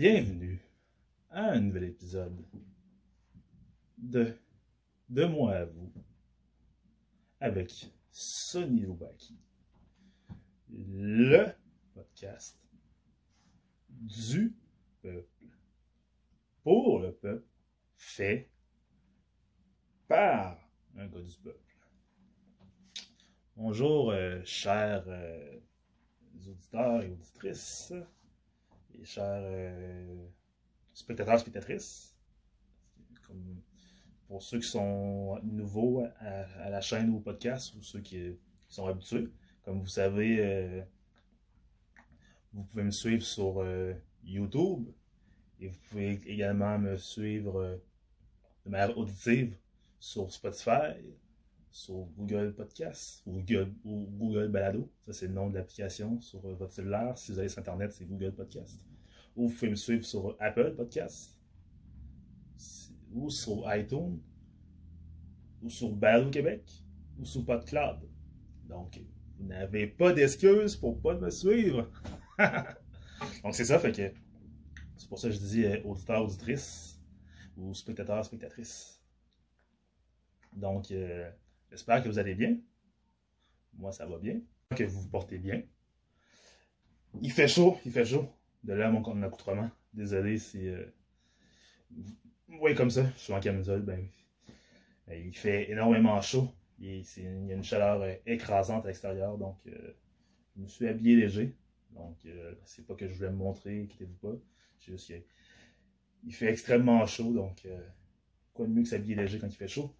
Bienvenue à un nouvel épisode de De moi à vous avec Sonny Loubaki, le podcast du peuple, pour le peuple, fait par un gars du peuple. Bonjour, euh, chers euh, auditeurs et auditrices, chers euh, spectateurs spectatrices. Comme pour ceux qui sont nouveaux à, la chaîne ou au podcast, ou ceux qui, sont habitués. Comme vous savez, euh, vous pouvez me suivre sur euh, YouTube et vous pouvez également me suivre de manière auditive sur Spotify, sur Google Podcast ou Google, ou Google Balado. Ça, c'est le nom de l'application sur euh, votre cellulaire. Si vous allez sur Internet, c'est Google Podcast. Ou vous pouvez me suivre sur Apple Podcast ou sur iTunes ou sur Balado Québec ou sur PodCloud. Donc, vous n'avez pas d'excuses pour pas me suivre. Donc, c'est ça, fait que c'est pour ça que je dis euh, auditeur, auditrice ou spectateur, spectatrice. Donc, euh, j'espère que vous allez bien. Moi, ça va bien. Que vous vous portez bien. Il fait chaud, il fait chaud. De là, mon accoutrement. Désolé si. Euh... Oui, comme ça, je suis en camisole, ben il fait énormément chaud. Il, y a une chaleur euh, écrasante à l'extérieur, donc euh, je me suis habillé léger. Donc, euh, c'est pas que je voulais me montrer, inquiétez-vous pas. C'est juste qu'il fait extrêmement chaud, donc quoi de mieux que s'habiller léger quand il fait chaud?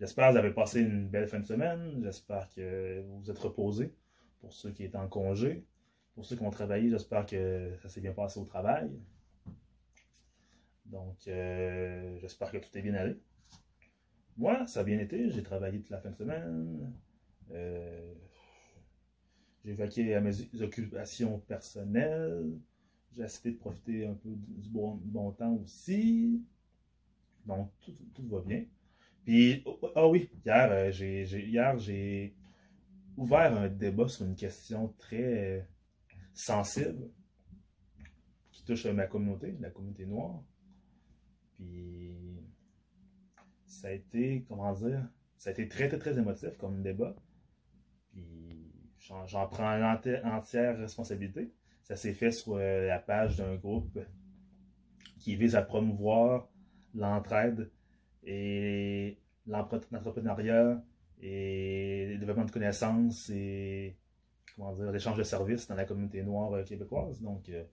J'espère que vous avez passé une belle fin de semaine. J'espère que vous vous êtes reposés. Pour ceux qui étaient en congé, pour ceux qui ont travaillé, j'espère que ça s'est bien passé au travail. Donc, euh, j'espère que tout est bien allé. Moi, ça a bien été. J'ai travaillé toute la fin de semaine. Euh, j'ai vaqué à mes occupations personnelles. J'ai essayé de profiter un peu du bon, temps aussi. Donc, tout, va bien. Puis, ah oh, oh oui, hier, euh, j'ai, hier, j'ai ouvert un débat sur une question très sensible qui touche ma communauté, la communauté noire. Puis, ça a été, comment dire, ça a été très, très, très émotif comme débat. Puis, j'en prends l'entière responsabilité. Ça s'est fait sur euh, la page d'un groupe qui vise à promouvoir l'entraide et l'entrepreneuriat et le développement de connaissances et comment dire l'échange de services dans la communauté noire québécoise. Donc, euh,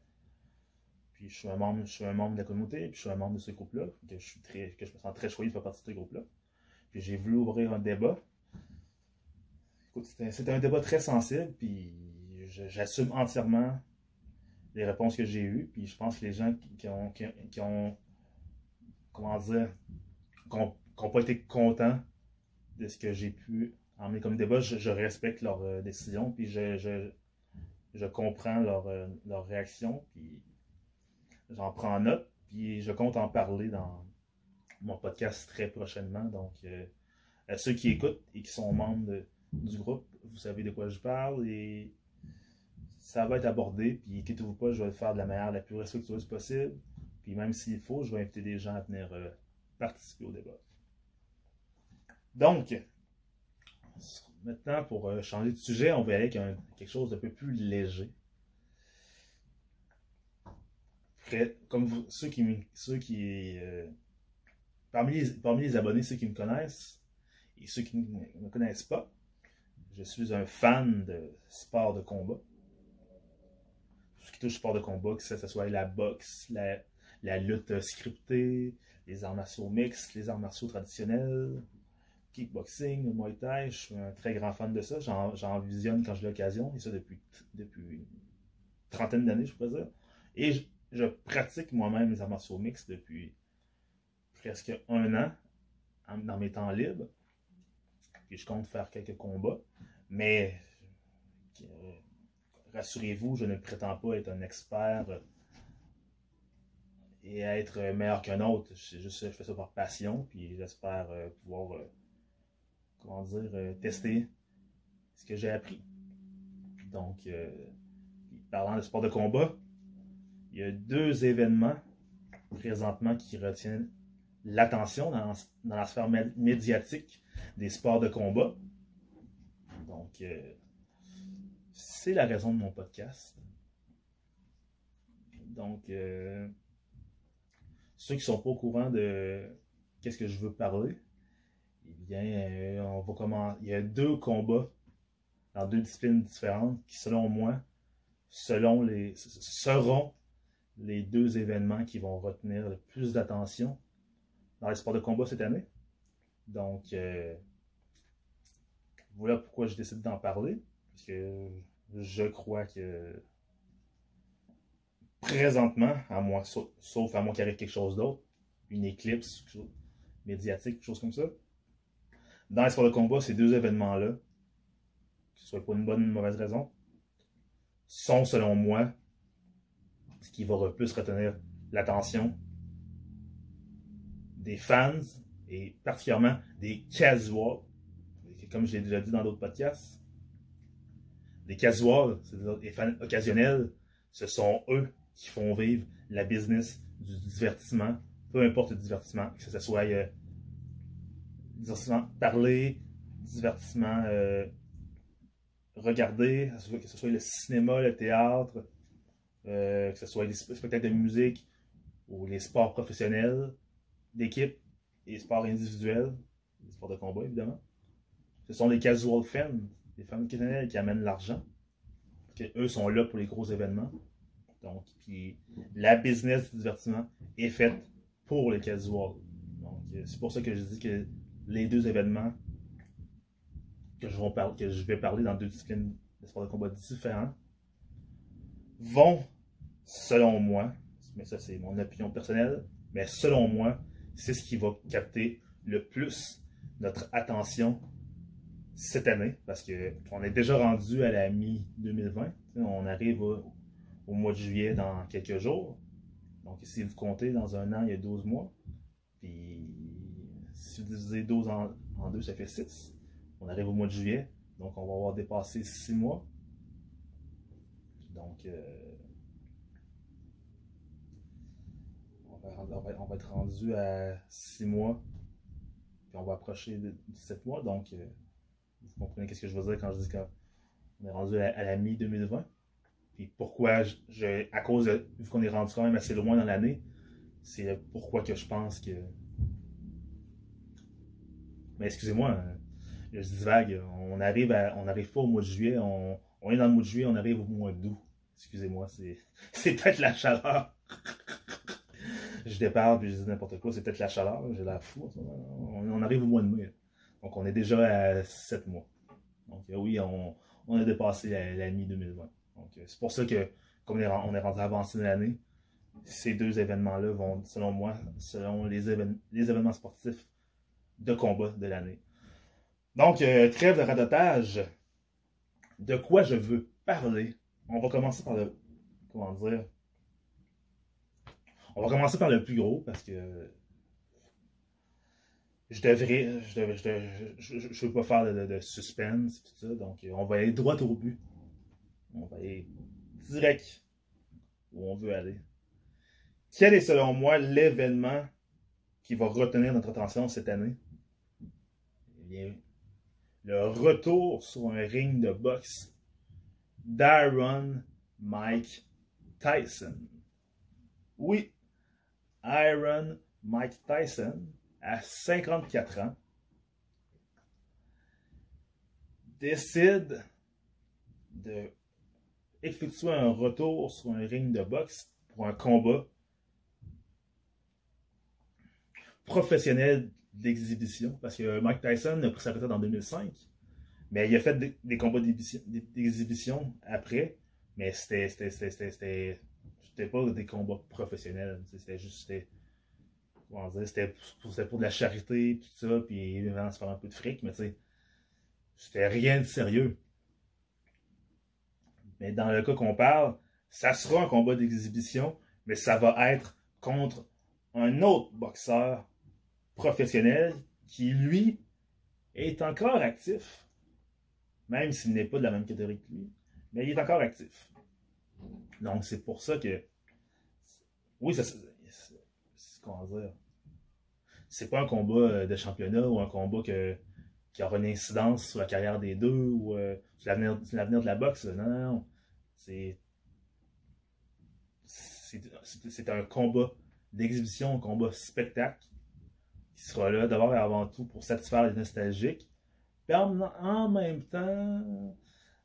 puis je suis un membre, je suis un membre de la communauté, puis je suis un membre de ce groupe-là, que je suis très, que je me sens très choyé de faire partie de ce groupe-là. Puis j'ai voulu ouvrir un débat. C'était un débat très sensible, puis j'assume entièrement les réponses que j'ai eues, puis je pense que les gens qui, ont, qui, ont, comment dire, qui n'ont pas été contents de ce que j'ai pu emmener comme débat, je, respecte leur euh, décision, puis je, je, je comprends leur, euh, leur réaction, puis j'en prends note, puis je compte en parler dans mon podcast très prochainement. Donc, euh, à ceux qui écoutent et qui sont membres du groupe, vous savez de quoi je parle et ça va être abordé. Puis, inquiétez-vous pas, je vais le faire de la manière la plus respectueuse possible. Puis, même s'il faut, je vais inviter des gens à venir euh, participer au débat. Donc, maintenant, pour euh, changer de sujet, on va aller avec un, quelque chose d'un peu plus léger. comme ceux qui, ceux qui euh, parmi, les, parmi les abonnés, ceux qui me connaissent et ceux qui ne me connaissent pas, je suis un fan de sport de combat. Tout ce qui touche sport de combat, que ce soit la boxe, la, la lutte scriptée, les arts martiaux mixtes, les arts martiaux traditionnels, kickboxing, muay thai, je suis un très grand fan de ça. J'en visionne quand j'ai l'occasion, et ça depuis, depuis une trentaine d'années, je pourrais dire. Et je, pratique moi-même les arts martiaux mixtes depuis presque un an dans mes temps libres. Puis je compte faire quelques combats. Mais euh, rassurez-vous, je ne prétends pas être un expert et être meilleur qu'un autre. Je, juste, je fais ça par passion, puis j'espère euh, pouvoir, euh, comment dire, euh, tester ce que j'ai appris. Donc, parlant de sport de combat, il y a deux événements présentement qui retiennent l'attention dans, la sphère médiatique des sports de combat. Donc, euh, c'est la raison de mon podcast. Donc, euh, ceux qui ne sont pas au courant de qu'est-ce que je veux parler, eh bien, euh, on va commencer. Il y a deux combats dans deux disciplines différentes qui, selon moi, selon les, seront les deux événements qui vont retenir le plus d'attention dans les sports de combat cette année. Donc, euh, voilà pourquoi je décide d'en parler. Parce que je crois que présentement, à moi, sauf à moins qu'il arrive quelque chose d'autre, une éclipse médiatique, quelque chose comme ça, dans les de combat, ces deux événements-là, que ce soit pour une bonne ou une mauvaise raison, sont selon moi ce qui va le plus retenir l'attention des fans et particulièrement des casuals, comme je l'ai déjà dit dans d'autres podcasts. Des casuals, c'est-à-dire des fans occasionnels, ce sont eux qui font vivre la business du divertissement, peu importe le divertissement, que ce soit euh, divertissement parler, divertissement euh, regarder, que ce soit le cinéma, le théâtre, euh, que ce soit les spectacles de musique ou les sports professionnels d'équipe et les sports individuels, les sports de combat évidemment. Ce sont les casual fans, les fans occasionnels qui amènent l'argent. Eux sont là pour les gros événements. Donc, puis la business du divertissement est faite pour les casuals. Donc, euh, c'est pour ça que je dis que les deux événements que je, vais parler dans deux disciplines de de combat différents vont, selon moi, mais ça c'est mon opinion personnelle, mais selon moi, c'est ce qui va capter le plus notre attention cette année, parce qu'on est déjà rendu à la mi-2020. On arrive au mois de juillet dans quelques jours. Donc, si vous comptez, dans un an, il y a 12 mois. Puis, si vous divisez 12 en, en deux, ça fait 6. On arrive au mois de juillet. Donc, on va avoir dépassé 6 mois. Donc, euh, on, va, être rendu à 6 mois. Puis, on va approcher de 17 mois. Donc, euh, vous comprenez ce que je veux dire quand je dis qu'on est rendu à la mi-2020. Puis pourquoi, je, à cause de, vu qu'on est rendu quand même assez loin dans l'année, c'est pourquoi que je pense que. Mais excusez-moi, je dis vague. On arrive, on arrive pas au mois de juillet, on, on, est dans le mois de juillet, on arrive au mois d'août. Excusez-moi, c'est, peut-être la chaleur. je déparle puis je dis n'importe quoi, c'est peut-être la chaleur, j'ai l'air fou. On, on, arrive au mois de mai. Donc on est déjà à 7 mois. Donc oui, on, on a dépassé la, la mi-2020. Euh, c'est pour ça que, comme on est, rendu avancé dans l'année, ces deux événements-là vont, selon moi, selon les, événements sportifs de combat de l'année. Donc, euh, trêve de radotage. De quoi je veux parler? On va commencer par le. Comment dire? On va commencer par le plus gros parce que je devrais. Je ne veux pas faire de, de, suspense tout ça. Donc, on va aller droit au but. On va aller direct où on veut aller. Quel est selon moi l'événement qui va retenir notre attention cette année? Eh bien, le retour sur un ring de boxe d'Iron Mike Tyson. Oui, Iron Mike Tyson, à 54 ans, décide de effectuer un retour sur un ring de boxe pour un combat professionnel d'exhibition. Parce que Mike Tyson a pris sa retraite en 2005. Mais il a fait des, combats d'exhibition après. Mais c'était pas des combats professionnels. C'était juste. C'était c'était pour, de la charité, tout ça, puis évidemment, faire un peu de fric, mais tu sais, c'était rien de sérieux. Mais dans le cas qu'on parle, ça sera un combat d'exhibition, mais ça va être contre un autre boxeur professionnel qui, lui, est encore actif. Même s'il n'est pas de la même catégorie que lui. Mais il est encore actif. Donc, c'est pour ça que Oui, ça, c'est comment dire? C'est pas un combat de championnat ou un combat que, qui aura une incidence sur la carrière des deux ou sur l'avenir de la boxe. Non, non. C'est. Un combat d'exhibition, un combat spectacle qui sera là d'abord et avant tout pour satisfaire les nostalgiques. Puis en, même temps,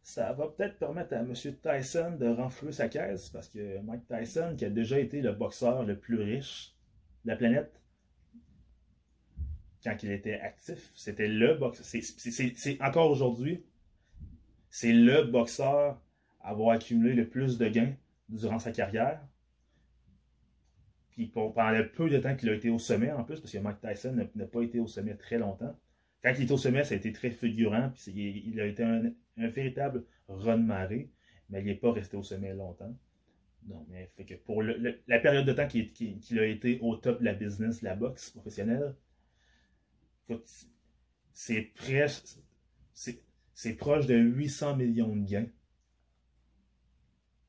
ça va peut-être permettre à M. Tyson de renflouer sa caisse parce que Mike Tyson, qui a déjà été le boxeur le plus riche de la planète, quand il était actif, c'était le boxeur. C'est encore aujourd'hui, c'est le boxeur à avoir accumulé le plus de gains durant sa carrière. Puis pendant le peu de temps qu'il a été au sommet en plus, parce que Mike Tyson n'a pas été au sommet très longtemps. Quand il est au sommet, ça a été très figurant, puis il a été un, véritable run marée, mais il n'est pas resté au sommet longtemps. Non, mais pour la période de temps qu'il a été au top de la business, de la boxe professionnelle, c'est. C'est proche de 800 millions de gains.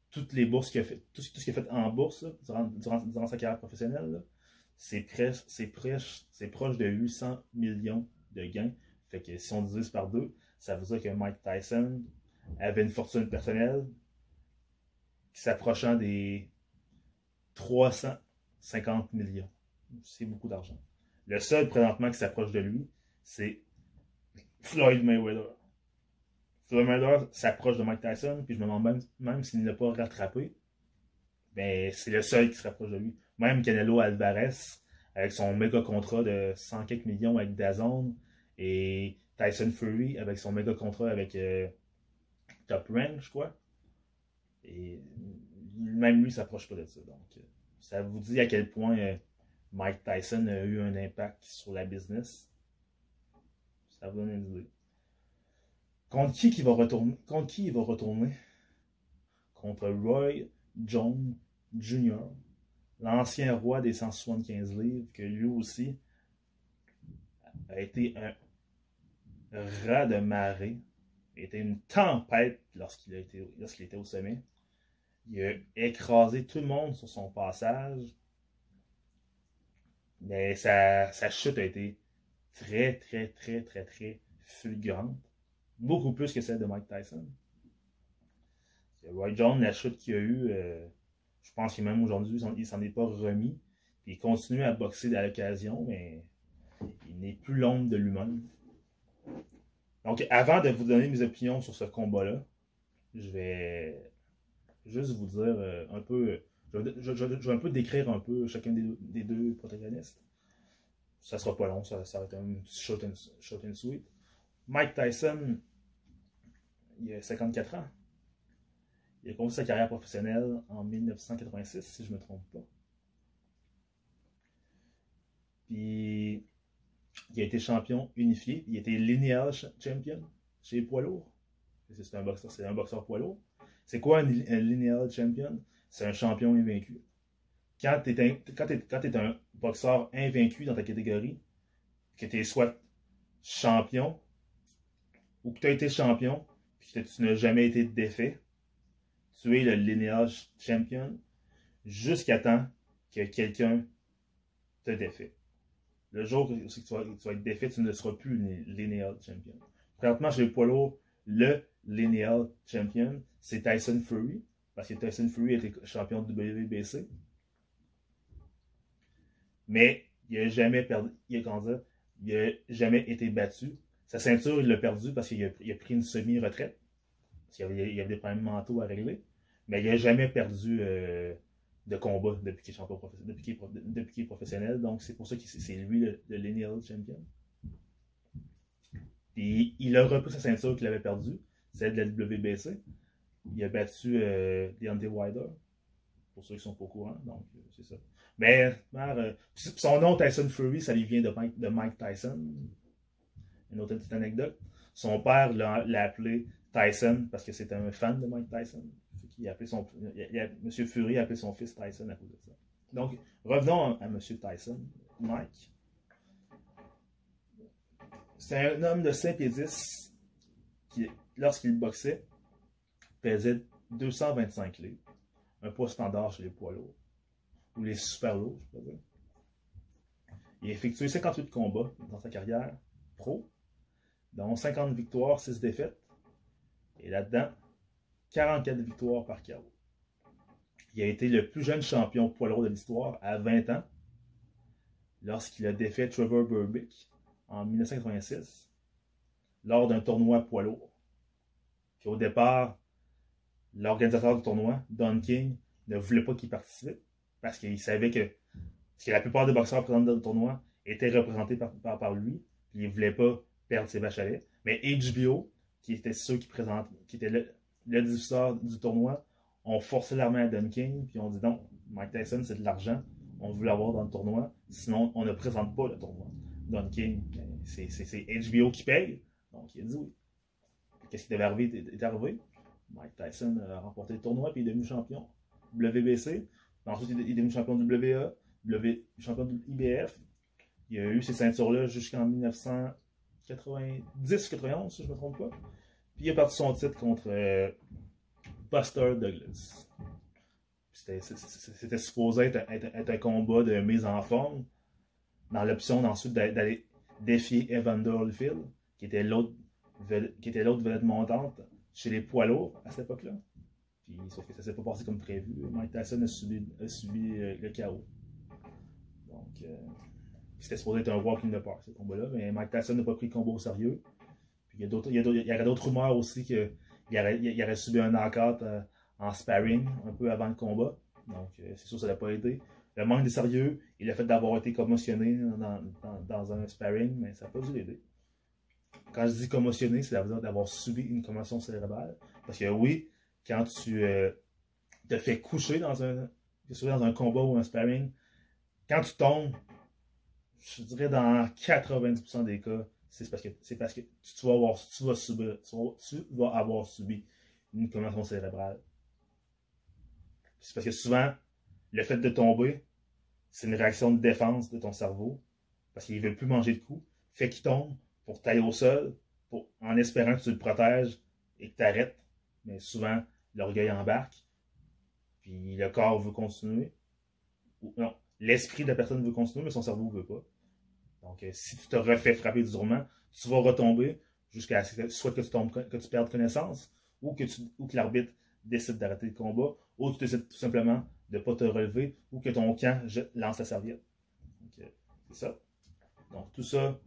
Toutes les bourses a fait, tout, ce qu'il a fait en bourse durant, sa carrière professionnelle, c'est c'est proche de 800 millions de gains. Fait que si on divise par deux, ça veut dire que Mike Tyson avait une fortune personnelle qui s'approchant des 350 millions. C'est beaucoup d'argent. Le seul présentement qui s'approche de lui, c'est Floyd Mayweather. Floyd Mayweather s'approche de Mike Tyson, puis je me demande même, s'il ne l'a pas rattrapé. Ben, c'est le seul qui se rapproche de lui. Même Canelo Alvarez, avec son méga contrat de 100 quelques millions avec Dazone, et Tyson Fury avec son méga contrat avec euh, Top Rank, je crois. Et même lui s'approche pas de ça. Donc, euh, ça vous dit à quel point euh, Mike Tyson a eu un impact sur la business. Ça vous donne une idée. Contre qui, il va retourner? Contre Roy Jones Jr., l'ancien roi des 175 livres, que lui aussi a été un rat de marée, été une tempête lorsqu'il était au sommet. Il a écrasé tout le monde sur son passage. Mais sa, chute a été très, très, très, très, très fulgurante. Beaucoup plus que celle de Mike Tyson. Roy Jones, la chute qu'il a eue, euh, je pense que même aujourd'hui, il s'en est pas remis. il continue à boxer à l'occasion, mais il n'est plus l'ombre de lui-même. Donc, avant de vous donner mes opinions sur ce combat-là, je vais juste vous dire euh, un peu. Je vais, un peu décrire un peu chacun des, deux protagonistes. Ça sera pas long, ça, va être un short and, short and sweet. Mike Tyson, il a 54 ans. Il a commencé sa carrière professionnelle en 1986, si je ne me trompe pas. Puis, il a été champion unifié. Il a été lineage champion chez poids lourds. C'est un boxeur, un boxeur poids lourd. C'est quoi un, lineage champion? C'est un champion invaincu. Quand tu es, un boxeur invaincu dans ta catégorie, que tu es soit champion, ou que tu as été champion, puis que tu n'as jamais été défait, tu es le lineage champion jusqu'à temps que quelqu'un te défait. Le jour où tu vas, être défait, tu ne seras plus lineal champion. Présentement, chez le poids lourd, le lineal champion, c'est Tyson Fury, parce que Tyson Fury était champion de WBC. Mais il n'a jamais perdu, il a, il jamais été battu. Sa ceinture, il l'a perdu parce qu'il a, pris une semi-retraite. Parce qu'il y, avait, des problèmes mentaux à régler. Mais il n'a jamais perdu euh, de combat depuis qu'il est, professionnel. Donc, c'est pour ça que c'est lui le, lineal champion. Puis, il a repris sa ceinture qu'il avait perdue, celle de la WBC. Il a battu euh, Deontay Wilder, pour ceux qui sont pas au courant. Donc, euh, c'est ça. Mais, euh, son nom, Tyson Fury, ça lui vient de Mike, de Mike Tyson. Une autre petite anecdote. Son père l'a appelé Tyson parce que c'était un fan de Mike Tyson il a appelé son, M. Fury a appelé son fils Tyson à cause de ça. Donc, revenons à, M. Tyson, Mike. C'est un homme de 5 pieds 10 qui, lorsqu'il boxait, pesait 225 livres. Un poids standard chez les poids lourds. ou les super lourds, je peux dire. Il a effectué 58 combats dans sa carrière pro, dont 50 victoires, 6 défaites. Et là-dedans, 44 victoires par KO. Il a été le plus jeune champion poids lourd de l'histoire à 20 ans, lorsqu'il a défait Trevor Burbick en 1986 lors d'un tournoi poids lourd. Puis au départ, l'organisateur du tournoi, Don King, ne voulait pas qu'il participe parce qu'il savait que, que, la plupart des boxeurs présents dans le tournoi étaient représentés par, lui, puis il ne voulait pas perdre ses vaches. Mais HBO, qui était ceux qui présentaient, qui était le, diffuseur du tournoi, ont forcé la main à Don King, puis ont dit non, Mike Tyson, c'est de l'argent, on veut l'avoir dans le tournoi, sinon on ne présente pas le tournoi. Don King, ben, c'est HBO qui paye, donc il a dit oui. Qu'est-ce qui devait arriver est arrivé. Mike Tyson a remporté le tournoi, puis il est devenu champion WBC. Ensuite, il est devenu champion WA, champion de IBF. Il a eu ces ceintures-là jusqu'en 1990-91, si je ne me trompe pas. Puis il a perdu son titre contre euh, Buster Douglas. C'était supposé être, un combat de mise en forme, dans l'option ensuite d'aller défier Evander Holyfield, qui était l'autre vedette montante chez les poids lourds à cette époque-là. Sauf que ça s'est pas passé comme prévu. Mike Tyson a subi, euh, le chaos. Donc, euh, c'était supposé être un walk in the park, ce combat-là, mais Mike Tyson n'a pas pris le combat au sérieux. Puis, il y, a il y, aurait d'autres rumeurs aussi qu'il aurait, il aurait subi un knockout euh, en sparring un peu avant le combat. Donc, c'est sûr que ça n'a pas aidé. Le manque de sérieux et le fait d'avoir été commotionné dans, un sparring, mais ça n'a pas dû l'aider. Quand je dis commotionné, c'est d'avoir subi une commotion cérébrale. Parce que oui, quand tu euh, te fais coucher dans un, dans un combat ou un sparring, quand tu tombes, je dirais dans 90% des cas, c'est parce que c'est parce que tu vas avoir, tu vas subir, tu vas, avoir subi une commotion cérébrale. C'est parce que souvent, le fait de tomber, c'est une réaction de défense de ton cerveau, parce qu'il ne veut plus manger de coups, fait qu'il tombe pour au sol, en espérant que tu le protèges et que tu arrêtes. Mais souvent, l'orgueil embarque, puis le corps veut continuer. non, l'esprit de la personne veut continuer, mais son cerveau ne veut pas. Donc, euh, si tu te refais frapper durement, tu vas retomber jusqu'à soit que tu, tombes, que tu perdes connaissance, ou que, que l'arbitre décide d'arrêter le combat, ou tu décides tout simplement de ne pas te relever, ou que ton camp lance la serviette. Euh, c'est ça. Donc, tout ça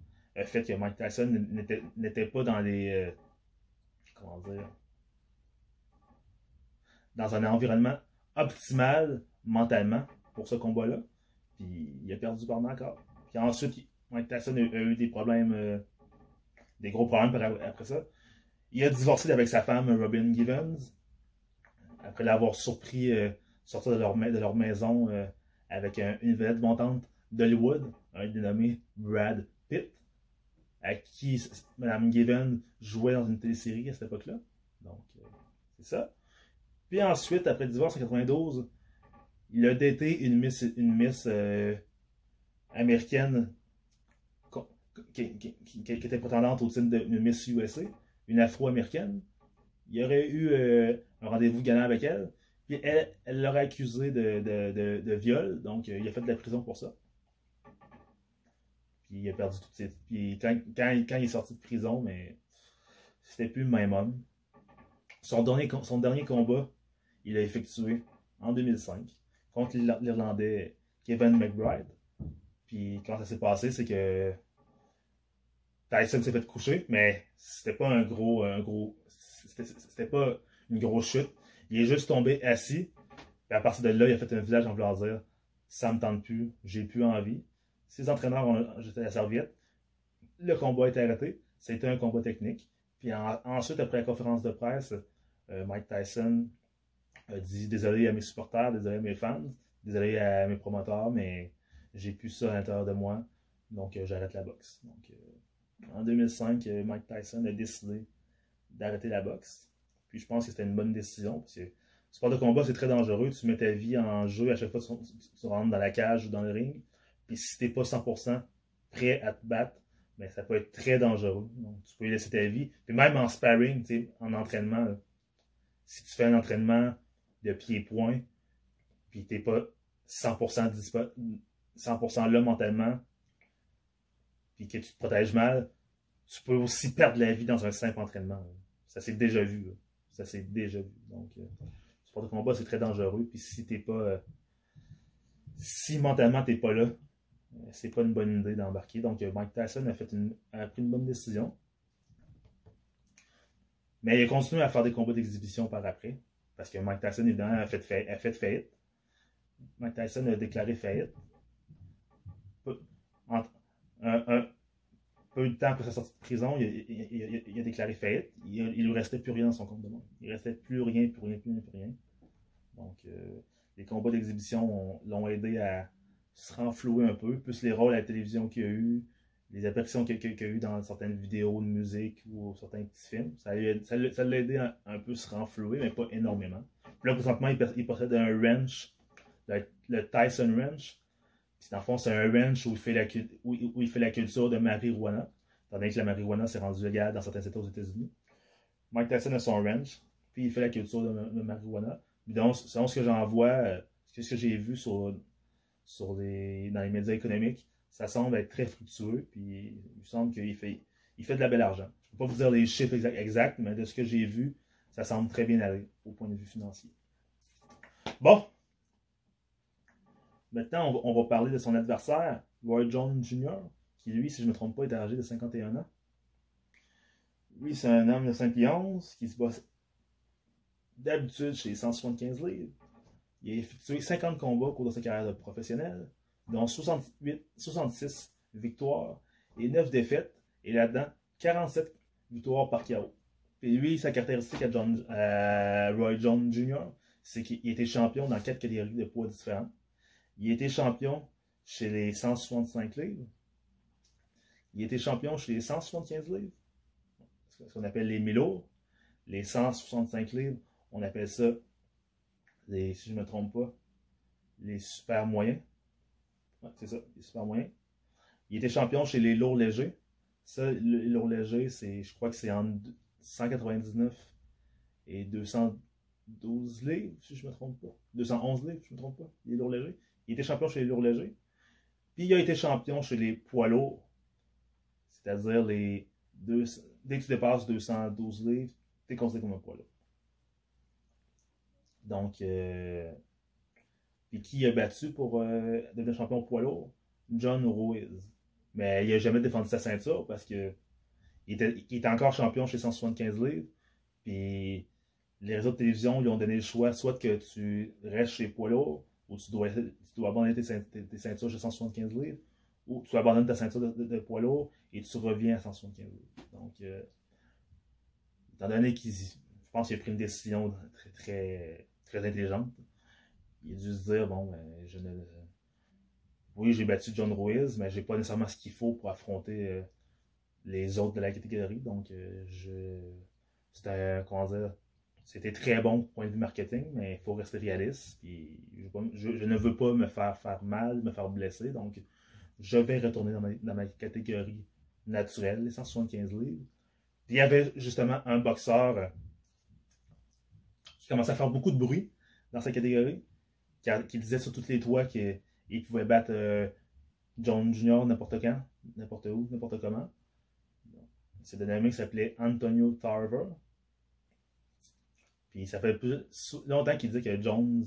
fait que Mike Tyson n'était pas dans les. Euh, comment dire dans un environnement optimal mentalement pour ce combat-là. Puis il a perdu par encore. Puis ensuite, Mike Tyson a, eu des problèmes, euh, des gros problèmes après ça. Il a divorcé avec sa femme Robin Givens après l'avoir surpris euh, sortir de leur, de leur maison euh, avec une vedette montante d'Hollywood, un dénommé Brad Pitt, à qui Mme Given jouait dans une télésérie à cette époque-là. Donc, c'est ça. Puis ensuite, après le divorce en 92, il a daté une Miss, euh, américaine qui, était prétendante au titre de Miss USA, une afro-américaine. Il aurait eu euh, un rendez-vous gagnant avec elle. Puis elle, l'aurait accusé de, viol, donc euh, il a fait de la prison pour ça. Puis il a perdu toutes ses. Puis quand, quand, il est sorti de prison, mais c'était plus le même homme. Son dernier, son dernier combat, il a effectué en 2005 contre l'Irlandais Kevin McBride. Puis quand ça s'est passé, c'est que Tyson s'est fait coucher, mais c'était pas un gros, un gros, c'était pas une grosse chute. Il est juste tombé assis. Et à partir de là, il a fait un visage en voulant dire ça me tente plus, j'ai plus envie. Ses entraîneurs ont jeté la serviette. Le combat a été arrêté. C'était un combat technique. Puis ensuite, après la conférence de presse, euh, Mike Tyson a dit désolé à mes supporters, désolé à mes fans, désolé à mes promoteurs, mais j'ai plus ça à l'intérieur de moi, donc euh, j'arrête la boxe. Donc, euh, en 2005, euh, Mike Tyson a décidé d'arrêter la boxe. Puis je pense que c'était une bonne décision parce que le sport de combat, c'est très dangereux. Tu mets ta vie en jeu à chaque fois que tu, rentres dans la cage ou dans le ring. Puis si tu n'es pas 100% prêt à te battre, ben, ça peut être très dangereux. Donc, tu peux y laisser ta vie. Puis même en sparring, en entraînement, si tu fais un entraînement de pied-point, puis t'es pas 100%, 100 là mentalement, puis que tu te protèges mal, tu peux aussi perdre la vie dans un simple entraînement. Ça s'est déjà vu. Ça s'est déjà vu. Donc, euh, sport de combat, c'est très dangereux. Puis si t'es pas. Euh, si mentalement t'es pas là, c'est pas une bonne idée d'embarquer. Donc, Mike Tyson a, fait une, a pris une bonne décision. Mais il a continué à faire des combats d'exhibition par après. Parce que Mike Tyson, évidemment, a fait, faillite. A fait faillite. Mike Tyson a déclaré faillite. peu de temps après sa sortie de prison, il, a, déclaré faillite. Il, ne lui restait plus rien dans son compte de banque. Il ne restait plus rien, plus rien, plus rien, plus rien. Donc, euh, les combats d'exhibition l'ont aidé à se renflouer un peu, plus les rôles à la télévision qu'il y a eu, les apparitions qu'il y a eu dans certaines vidéos de musique ou certains petits films. Ça l'a aidé à un peu se renflouer, mais pas énormément. Puis là, présentement, il, possède un ranch, le, Tyson. Puis dans le fond, c'est un ranch où il, fait la, où, il fait la culture de marijuana. Tandis que la marijuana s'est rendue légale dans certains États aux États-Unis. Mike Tyson a son ranch, puis il fait la culture de, marijuana. Donc, selon ce que j'en vois, euh, ce que j'ai vu sur, sur dans les médias économiques, ça semble être très fructueux, puis il me semble qu'il fait, il fait de la belle argent. Je ne peux pas vous dire les chiffres exacts, mais de ce que j'ai vu, ça semble très bien aller au point de vue financier. Bon. Maintenant, on va, parler de son adversaire, Roy Jones Jr., qui lui, si je ne me trompe pas, est âgé de 51 ans. Lui, c'est un homme de 5 pieds 11 qui se bat d'habitude chez 175 livres. Il a effectué 50 combats au cours de sa carrière de professionnel dont 68, 66 victoires et 9 défaites, et là-dedans, 47 victoires par KO. Et lui, sa caractéristique à, Roy Jones Jr., c'est qu'il était champion dans quatre catégories de poids différents. Il était champion chez les 165 livres. Il était champion chez les 175 livres. Ce qu'on appelle les Milo. Les 165 livres, on appelle ça, les, si je ne me trompe pas, les super moyens c'est ça, il est super moyen. Il était champion chez les lourds légers. Ça, les lourds légers, c'est, je crois que c'est en 199 et 212 livres, si je ne me trompe pas. 211 livres, si je ne me trompe pas, les lourds légers. Il était champion chez les lourds légers. Puis il a été champion chez les poids lourds. C'est-à-dire les deux, dès que tu dépasses 212 livres, tu es considéré comme un poids lourd. Donc, euh, qui a battu pour euh, devenir champion poids lourd? John Ruiz. Mais il n'a jamais défendu sa ceinture parce que il était, encore champion chez 175 livres. Puis les réseaux de télévision lui ont donné le choix soit que tu restes chez poids lourd ou tu dois, tu dois abandonner tes, ceintures chez 175 livres ou tu abandonnes ta ceinture de, poids lourd et tu reviens à 175 livres. Donc, euh, étant donné qu'il, je pense qu'il a pris une décision très, très, très intelligente il a dû se dire, bon, ben, je ne... Oui, j'ai battu John Ruiz, mais j'ai pas nécessairement ce qu'il faut pour affronter euh, les autres de la catégorie. Donc, euh. C'était, très bon point de vue marketing, mais il faut rester réaliste. je, ne veux pas me faire faire mal, me faire blesser. Donc, je vais retourner dans ma, catégorie naturelle, les 175 livres. Il y avait justement un boxeur qui commençait à faire beaucoup de bruit dans sa catégorie qui, disait sur toutes les toits qu'il pouvait battre euh, John Jr. n'importe quand, n'importe où, n'importe comment. Ami qui s'appelait Antonio Tarver. Puis ça fait plus longtemps qu'il disait que Jones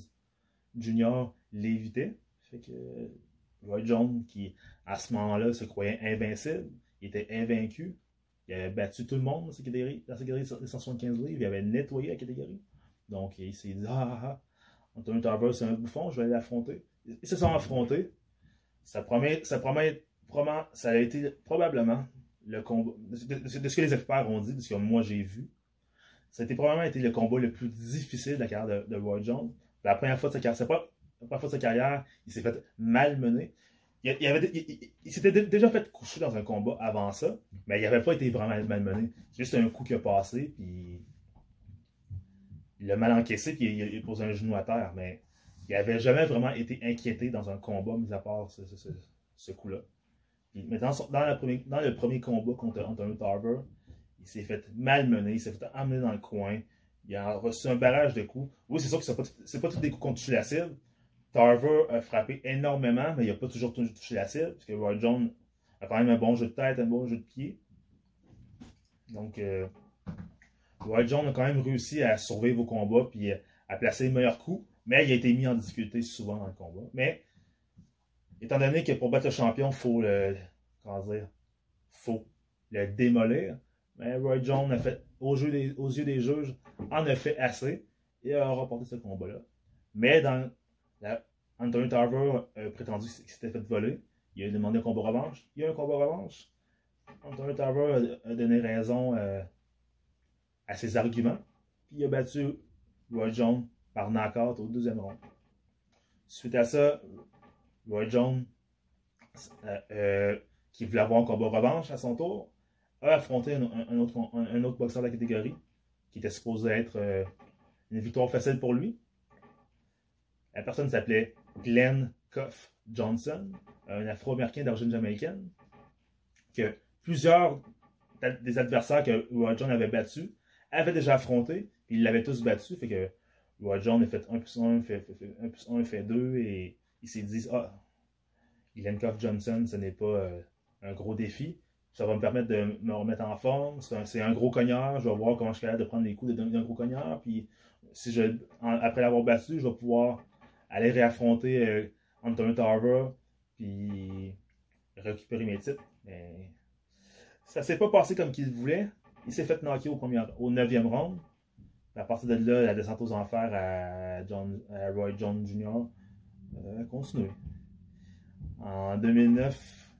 Jr. l'évitait. Fait que Roy Jones, qui à ce moment-là se croyait invincible, il était invaincu. Il avait battu tout le monde dans sa catégorie, dans sa catégorie des 175 livres. Il avait nettoyé la catégorie. Donc il s'est dit Ah ah ah, Antonio Tarver, c'est un bouffon, je vais l'affronter. Ils se sont affrontés. Ça promet, ça promet, ça a été probablement le combat, de, ce que les experts ont dit, de ce que moi j'ai vu, ça a été probablement été le combat le plus difficile de la carrière de, Roy Jones. La première fois de sa carrière, pas la première fois de sa carrière, il s'est fait malmener. Il, il, avait, il, s'était déjà fait coucher dans un combat avant ça, mais il n'avait pas été vraiment malmené. C'est juste un coup qui a passé, puis il l'a mal encaissé, il, il, posé un genou à terre, mais il n'avait jamais vraiment été inquiété dans un combat, mis à part ce, coup-là. Mais dans, le premier, combat contre Antonio Tarver, il s'est fait malmener, il s'est fait emmener dans le coin, il a reçu un barrage de coups. Oui, c'est sûr que ce n'est pas, pas tous des coups contre la cible, Tarver a frappé énormément, mais il n'a pas toujours touché la cible, parce que Roy Jones a quand même un bon jeu de tête, un bon jeu de pied. Donc, euh, Roy Jones a quand même réussi à sauver vos combats puis à placer les meilleurs coups, mais il a été mis en difficulté souvent dans le combat. Mais, étant donné que pour battre le champion, il faut le. Comment dire faut le démolir, mais Roy Jones a fait, aux, yeux des, aux yeux des juges, en a fait assez et a remporté ce combat-là. Mais dans Anthony Tarver a prétendu qu'il s'était fait voler. Il a demandé un combat revanche. Il y a un combat revanche. Anthony Tarver a, donné raison euh, à ses arguments. Puis il a battu Roy Jones par knockout au deuxième round. Suite à ça, Roy Jones, euh, euh, qui voulait avoir un combat revanche à son tour, a affronté un, autre, boxeur de la catégorie, qui était supposé être une victoire facile pour lui. La personne s'appelait Glenn Koff Johnson, un Afro-Américain d'origine jamaïcaine, que plusieurs des adversaires que Roy Jones avait battus avaient déjà affronté, puis ils l'avaient tous battu, fait que Roy Jones a fait 1 plus 1, fait, 1 plus 1, fait 2, et il s'est dit, ah, Glenn Koff Johnson, ce n'est pas euh, un gros défi, ça va me permettre de me remettre en forme, c'est un, gros cogneur, je vais voir comment je suis capable de prendre les coups d'un gros cogneur, puis si je, après l'avoir battu, je vais pouvoir aller réaffronter euh, Anthony Tarver, puis récupérer mes titres. Mais ça s'est pas passé comme qu'il voulait. Il s'est fait knocker au, premier, au 9e round. À partir de là, la descente aux enfers à, Roy Jones Jr. a continué. En 2009,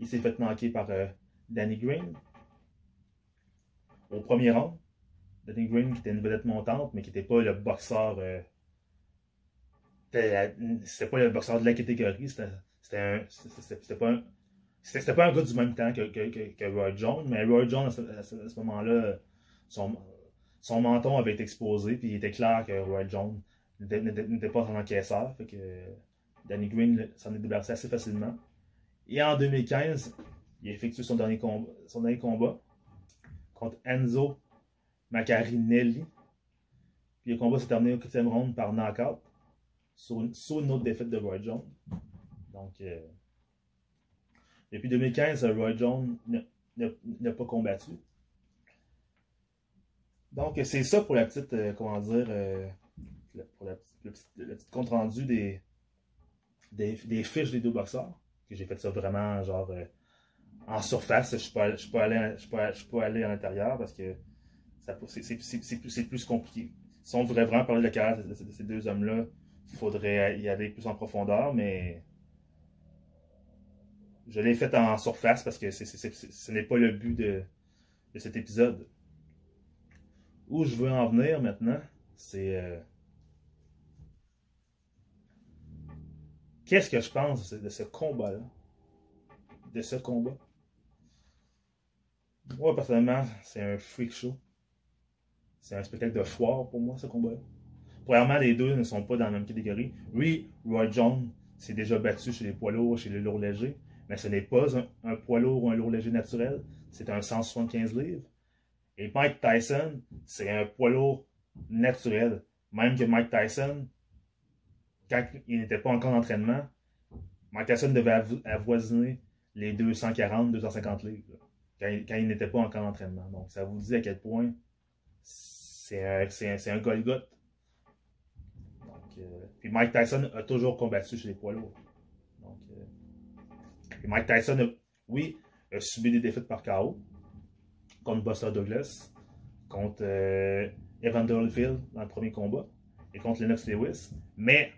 il s'est fait knocker par euh, Danny Green au premier round. Danny Green qui était une vedette montante, mais qui n'était pas le boxeur euh, c'était pas le boxeur de la catégorie, c'était un. C'était pas un. C'était pas un gars du même temps que, que, que, Roy Jones, mais Roy Jones, à ce, moment-là, son, son menton avait été exposé, puis il était clair que Roy Jones n'était pas un encaisseur. Fait que Danny Green s'en est débarrassé assez facilement. Et en 2015, il a effectué son dernier combat, son dernier combat contre Enzo Macarinelli. Puis le combat s'est terminé au 4 round par knockout sur une, autre défaite de Roy Jones. Donc, euh, depuis 2015, Roy Jones n'a pas combattu. Donc, c'est ça pour la petite, euh, comment dire, euh, pour le, petit compte rendu des, des, fiches des deux boxeurs. J'ai fait ça vraiment, genre, en surface. Je ne aller, je aller à l'intérieur parce que c'est plus compliqué. Si on voudrait vraiment parler de la carrière de ces deux hommes-là, il faudrait y aller plus en profondeur, mais je l'ai fait en surface parce que ce n'est pas le but de, cet épisode. Où je veux en venir maintenant, c'est euh, qu'est-ce que je pense de ce combat-là, de ce combat? Moi, personnellement, c'est un freak show. C'est un spectacle de foire pour moi, ce combat-là. Premièrement, les deux ne sont pas dans la même catégorie. Oui, Roy Jones s'est déjà battu chez les poids lourds, chez les lourds légers, mais ce n'est pas un, poids lourd ou un lourd léger naturel, c'est un 175 livres. Et Mike Tyson, c'est un poids lourd naturel. Même que Mike Tyson, quand il n'était pas encore en entraînement, Mike Tyson devait avoisiner les 240-250 livres. Quand il, n'était pas encore en entraînement. Donc, ça vous dit à quel point c'est un, un, un euh, puis Mike Tyson a toujours combattu chez les poids lourds. Euh, Mike Tyson, oui, a subi des défaites par KO contre Buster Douglas, contre euh, Holyfield dans le premier combat et contre Lennox Lewis. Mais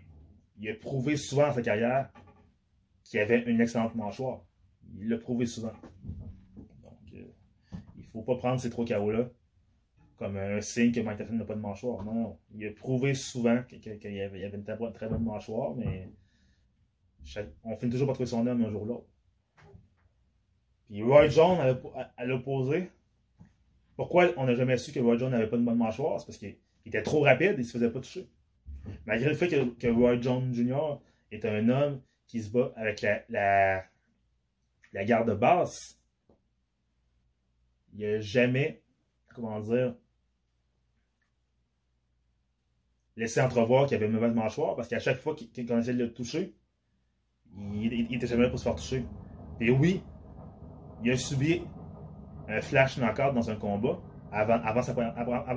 il a prouvé souvent dans sa carrière qu'il avait une excellente mâchoire. Il l'a prouvé souvent. Donc, il ne faut pas prendre ces trois KO-là comme un signe que Mike Tyson n'a pas de mâchoire. Non. Il a prouvé souvent qu'il avait une très bonne mâchoire, mais on finit toujours par trouver son homme un jour ou l'autre. Puis Roy Jones, à l'opposé, pourquoi on n'a jamais su que Roy Jones n'avait pas de bonne mâchoire? C'est parce qu'il était trop rapide et il se faisait pas toucher. Malgré le fait que, Roy Jones Jr. est un homme qui se bat avec la, la, garde basse, il n'a jamais, comment dire, laissé entrevoir qu'il avait une mauvaise mâchoire parce qu'à chaque fois qu'il essayait de le toucher, il, il, était jamais là pour se faire toucher. Et oui, il a subi un flash knockout dans un combat avant,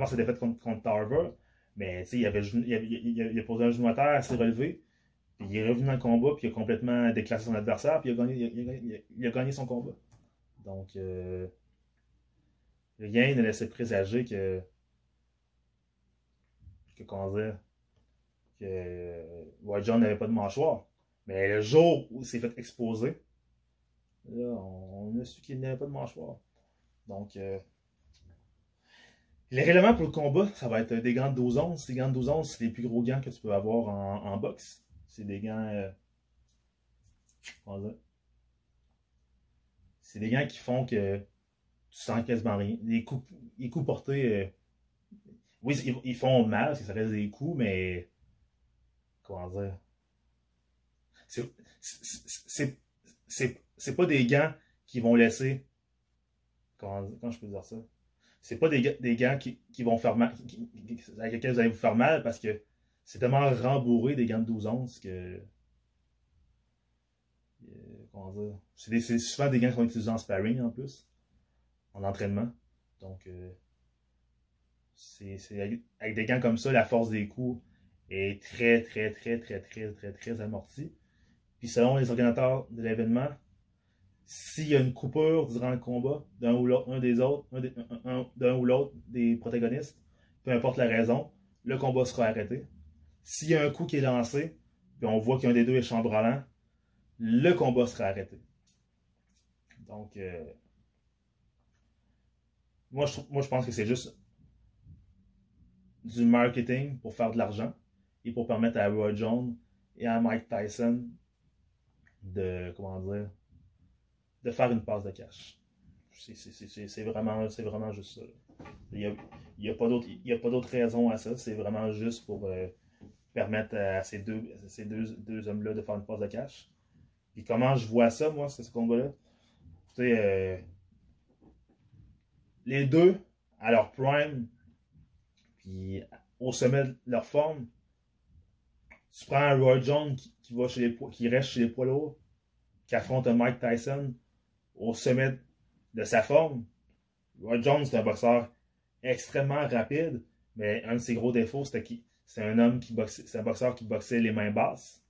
sa, défaite contre, Tarver. Mais il, il, avait, a posé un genou à terre, s'est relevé, puis il est revenu dans le combat, puis il a complètement déclassé son adversaire, puis il a gagné, son combat. Donc, euh, rien ne laissait présager que. que dire que White John n'avait pas de mâchoire. Mais le jour où il s'est fait exposer, là, on, a su qu'il n'avait pas de mâchoire. Donc, euh, les règlements pour le combat, ça va être des gants de 12 onces. Les gants de 12 onces, c'est les plus gros gants que tu peux avoir en, boxe. C'est des gants. Euh, c'est des gants qui font que tu sens quasiment rien. Les coups, les portés. Euh, oui, ils, font mal parce que ça reste des coups, mais. Comment dire? C'est pas des gants qui vont laisser. Comment, je peux dire ça? c'est pas des, gants qui, qui, vont faire mal, avec lesquels vous allez vous faire mal parce que c'est tellement rembourré des gants de 12 onces que. Euh, comment dire? C'est souvent des gants qui sont utilisés en sparring en plus, en entraînement. Donc, euh, c'est avec des gants comme ça, la force des coups est très, très, très, très, très, très, très amortie. Puis selon les organisateurs de l'événement, s'il y a une coupure durant le combat d'un ou l'autre, des autres, d'un ou l'autre des protagonistes, peu importe la raison, le combat sera arrêté. S'il y a un coup qui est lancé, puis on voit qu'un des deux est chambranlant, le combat sera arrêté. Donc, euh, moi, je, moi, je pense que c'est juste du marketing pour faire de l'argent et pour permettre à Roy Jones et à Mike Tyson de, comment dire, de faire une passe de cash. C'est vraiment, vraiment juste ça. Il n'y a, y a, pas d'autre raison à ça. C'est vraiment juste pour euh, permettre à ces deux, ces deux, deux hommes-là de faire une passe de cash. Puis comment je vois ça, moi, ce combat-là? Euh, les deux, à leur prime, puis au sommet de leur forme, tu prends un Roy Jones qui, qui reste chez les poids lourds, qui affronte Mike Tyson, au sommet de sa forme. Roy Jones, c'est un boxeur extrêmement rapide, mais un de ses gros défauts, c'était qu'il c'est un homme qui boxait, c'est un boxeur qui boxait les mains basses,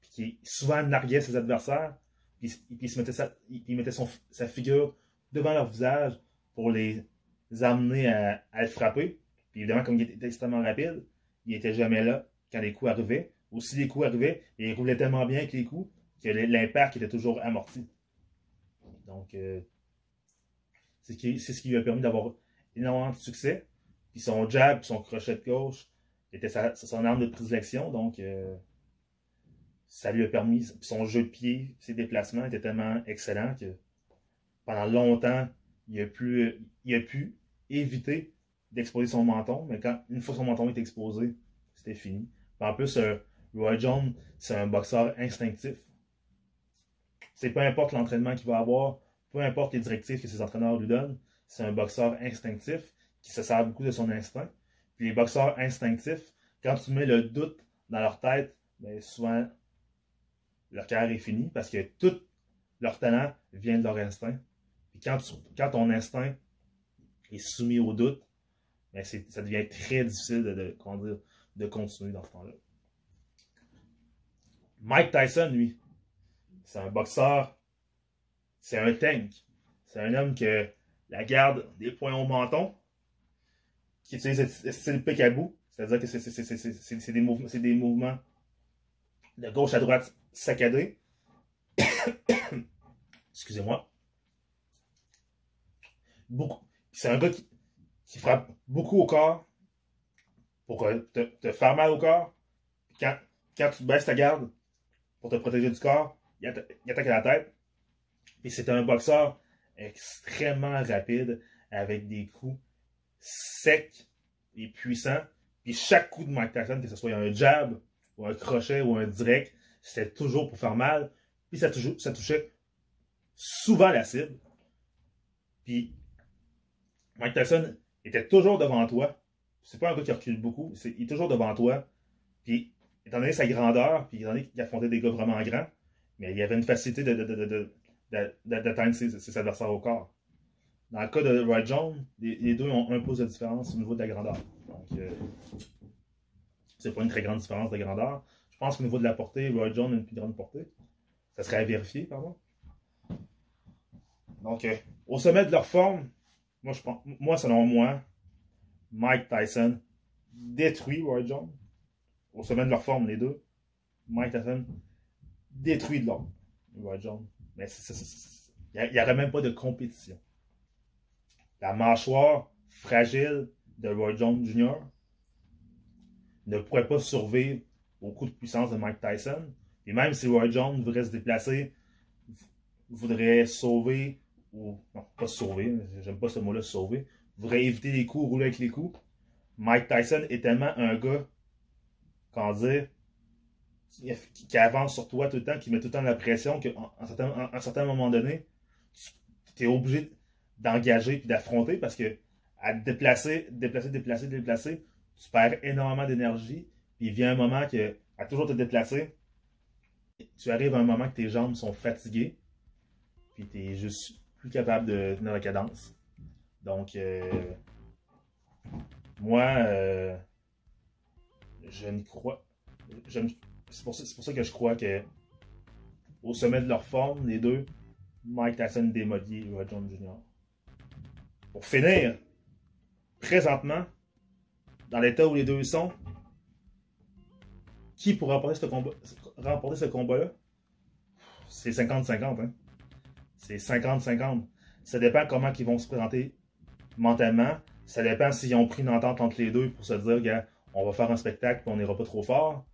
puis qui souvent narguait ses adversaires, puis, il se mettait, sa, il mettait sa figure devant leur visage pour les amener à, à le frapper. Puis évidemment, comme il était extrêmement rapide, il était jamais là quand les coups arrivaient. Ou si les coups arrivaient, il roulait tellement bien avec les coups que l'impact était toujours amorti. Donc, euh, c'est ce qui lui a permis d'avoir énormément de succès. Puis son jab, son crochet de gauche, était son arme de prédilection. Donc, euh, ça lui a permis, son jeu de pied, ses déplacements étaient tellement excellents que pendant longtemps, il a pu, il a pu éviter d'exposer son menton. Mais quand, une fois son menton est exposé, c'était fini. en plus, euh, Roy Jones, c'est un boxeur instinctif. C'est peu importe l'entraînement qu'il va avoir, peu importe les directives que ses entraîneurs lui donnent, c'est un boxeur instinctif qui se sert beaucoup de son instinct. Puis les boxeurs instinctifs, quand tu mets le doute dans leur tête, bien souvent leur carrière est finie parce que tout leur talent vient de leur instinct. Puis quand, ton instinct est soumis au doute, bien ça devient très difficile de, de, de continuer dans ce temps-là. Mike Tyson, lui, c'est un boxeur, c'est un tank. C'est un homme que la garde des points au menton, qui utilise le style bout, c'est-à-dire que c'est des, mouvements, des mouvements de gauche à droite saccadés. Excusez-moi. C'est un gars qui, frappe beaucoup au corps pour te, te faire mal au corps. Quand, quand tu baisses ta garde pour te protéger du corps, il, attaque à la tête. Et c'est un boxeur extrêmement rapide avec des coups secs et puissants. Puis chaque coup de Mike Tyson, que ce soit un jab, ou un crochet, ou un direct, c'était toujours pour faire mal. Puis ça, touchait souvent la cible. Puis Mike Tyson était toujours devant toi. c'est pas un gars qui recule beaucoup. il est toujours devant toi. Puis, étant donné sa grandeur, puis étant donné qu'il affrontait des gars vraiment grands, mais il y avait une facilité d'atteindre ses, adversaires au corps. Dans le cas de Roy Jones, les, deux ont un pouce de différence au niveau de la grandeur. Donc, euh, c'est pas une très grande différence de grandeur. Je pense qu'au niveau de la portée, Roy Jones a une plus grande portée. Ça serait à vérifier, pardon. Donc, euh, au sommet de leur forme, moi, je pense, moi, selon moi, Mike Tyson détruit Roy Jones. Au sommet de leur forme, les deux. Mike Tyson détruit de l'autre. Roy Jones. Mais il n'y aurait même pas de compétition. La mâchoire fragile de Roy Jones Jr. ne pourrait pas survivre au coup de puissance de Mike Tyson. Et même si Roy Jones voudrait se déplacer, voudrait sauver, ou non, pas sauver, j'aime pas ce mot-là, sauver, voudrait éviter les coups, rouler avec les coups, Mike Tyson est tellement un gars, comment dire, qui, avance sur toi tout le temps, qui met tout le temps la pression qu'à un, certain moment donné, tu es obligé d'engager et d'affronter parce que à te déplacer, déplacer, déplacer, déplacer, tu perds énormément d'énergie. Puis il vient un moment que, à toujours te déplacer, tu arrives à un moment que tes jambes sont fatiguées. Puis tu es juste plus capable de tenir la cadence. Donc, euh, moi, euh, je ne crois. C'est pour, ça que je crois que au sommet de leur forme, les deux, Mike Tyson démodie Roy Jones Jr. Pour finir, présentement, dans l'état où les deux sont, qui pourra remporter ce combat, remporter ce combat-là? C'est 50-50. Hein? C'est 50-50. Ça dépend comment ils vont se présenter mentalement. Ça dépend s'ils ont pris une entente entre les deux pour se dire qu'on va faire un spectacle et on n'ira pas trop fort.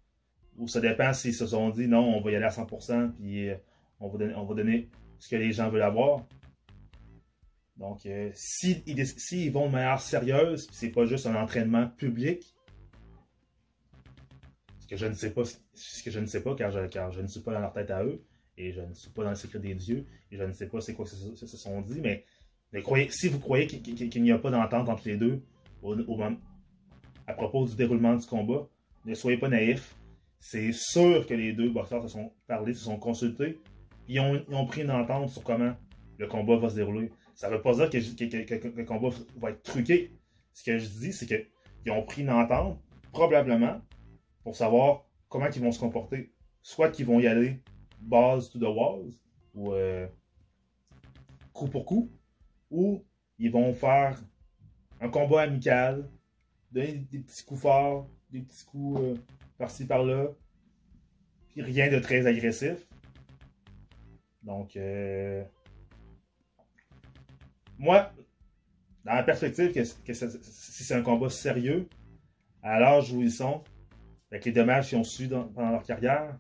Ou ça dépend s'ils se sont dit non, on va y aller à 100% puis euh, on va donner, on va donner ce que les gens veulent avoir. Donc, euh, s'ils si, vont de manière sérieuse, c'est pas juste un entraînement public, ce que je ne sais pas, ce que je ne sais pas car je, ne suis pas dans leur tête à eux, et je ne suis pas dans le secret des dieux, et je ne sais pas c'est quoi que se, se sont dit, mais, si vous croyez qu'il n'y a pas d'entente entre les deux à propos du déroulement du combat, ne soyez pas naïfs. C'est sûr que les deux boxeurs se sont parlé, se sont consultés, ils ont, ils pris une entente sur comment le combat va se dérouler. Ça ne veut pas dire que, le combat va être truqué. Ce que je dis, c'est qu'ils ont pris une entente, probablement, pour savoir comment ils vont se comporter. Soit qu'ils vont y aller base to the walls, ou euh, coup pour coup, ou ils vont faire un combat amical, donner des petits coups forts, des petits coups euh, par-ci par-là, puis rien de très agressif. Donc, euh, moi, dans la perspective que, si c'est un combat sérieux, à l'âge où ils avec les dommages qu'ils ont su pendant leur carrière,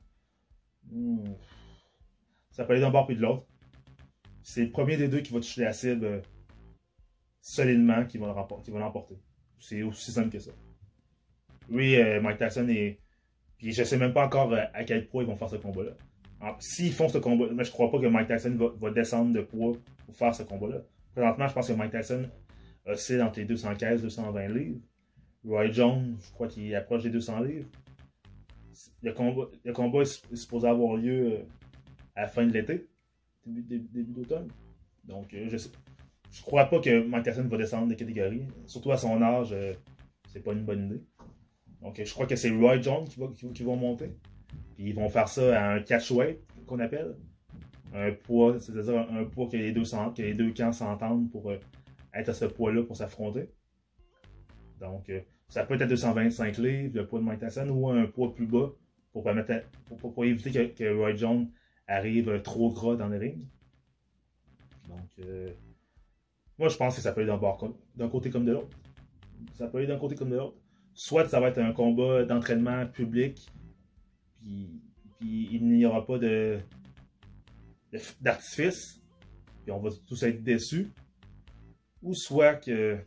hmm, ça peut aller d'un bord puis de l'autre. C'est le premier des deux qui va toucher la cible euh, solidement qui va l'emporter. C'est aussi simple que ça. Oui, euh, Mike Tyson est. Puis je sais même pas encore euh, à quel poids ils vont faire ce combat-là. S'ils font ce combat, mais je crois pas que Mike Tyson va descendre de poids pour faire ce combat-là. Présentement, je pense que Mike Tyson oscille entre les 215 et 220 livres. Roy Jones, je crois qu'il approche des 200 livres. Le combat, le combat est supposé avoir lieu euh, à la fin de l'été, début, d'automne. Donc, euh, je je crois pas que Tyson va descendre de catégorie. Surtout à son âge, euh, c'est pas une bonne idée. Donc, je crois que c'est Roy Jones qui va, qui, monter. Puis ils vont faire ça à un catchweight qu'on appelle un poids, c'est-à-dire un, poids que les deux, camps s'entendent pour euh, être à ce poids-là pour s'affronter. Donc, euh, ça peut être 225 livres, le poids de Mike ou un poids plus bas pour, permettre, pour, éviter que, Roy Jones arrive trop gras dans le ring. Donc, euh, moi, je pense que ça peut aller d'un côté comme de l'autre. Ça peut aller d'un côté comme de l'autre. Soit ça va être un combat d'entraînement public, puis, il n'y aura pas de, d'artifice, puis on va tous être déçus, ou soit que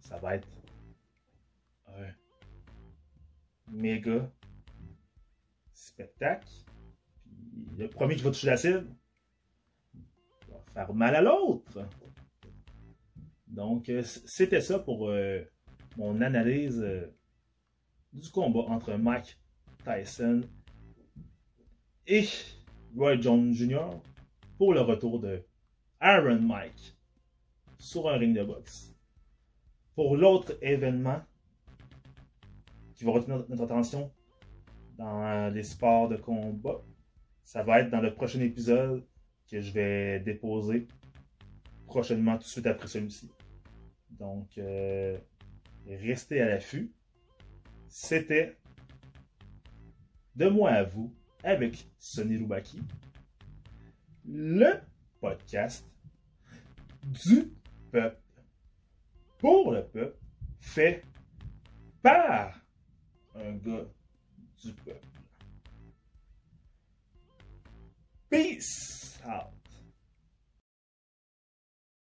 ça va être un méga spectacle. Le premier qui va toucher la cible faire mal à l'autre. Donc, euh, c'était ça pour euh, mon analyse euh, du combat entre Mike Tyson et Roy Jones Jr. pour le retour de Aaron Mike sur un ring de boxe. Pour l'autre événement qui va retenir notre attention dans les sports de combat, ça va être dans le prochain épisode que je vais déposer prochainement tout de suite après celui-ci. Donc, euh, restez à l'affût. C'était de moi à vous avec Sonny Loubaki, le podcast du peuple, pour le peuple, fait par un gars du peuple. Peace out.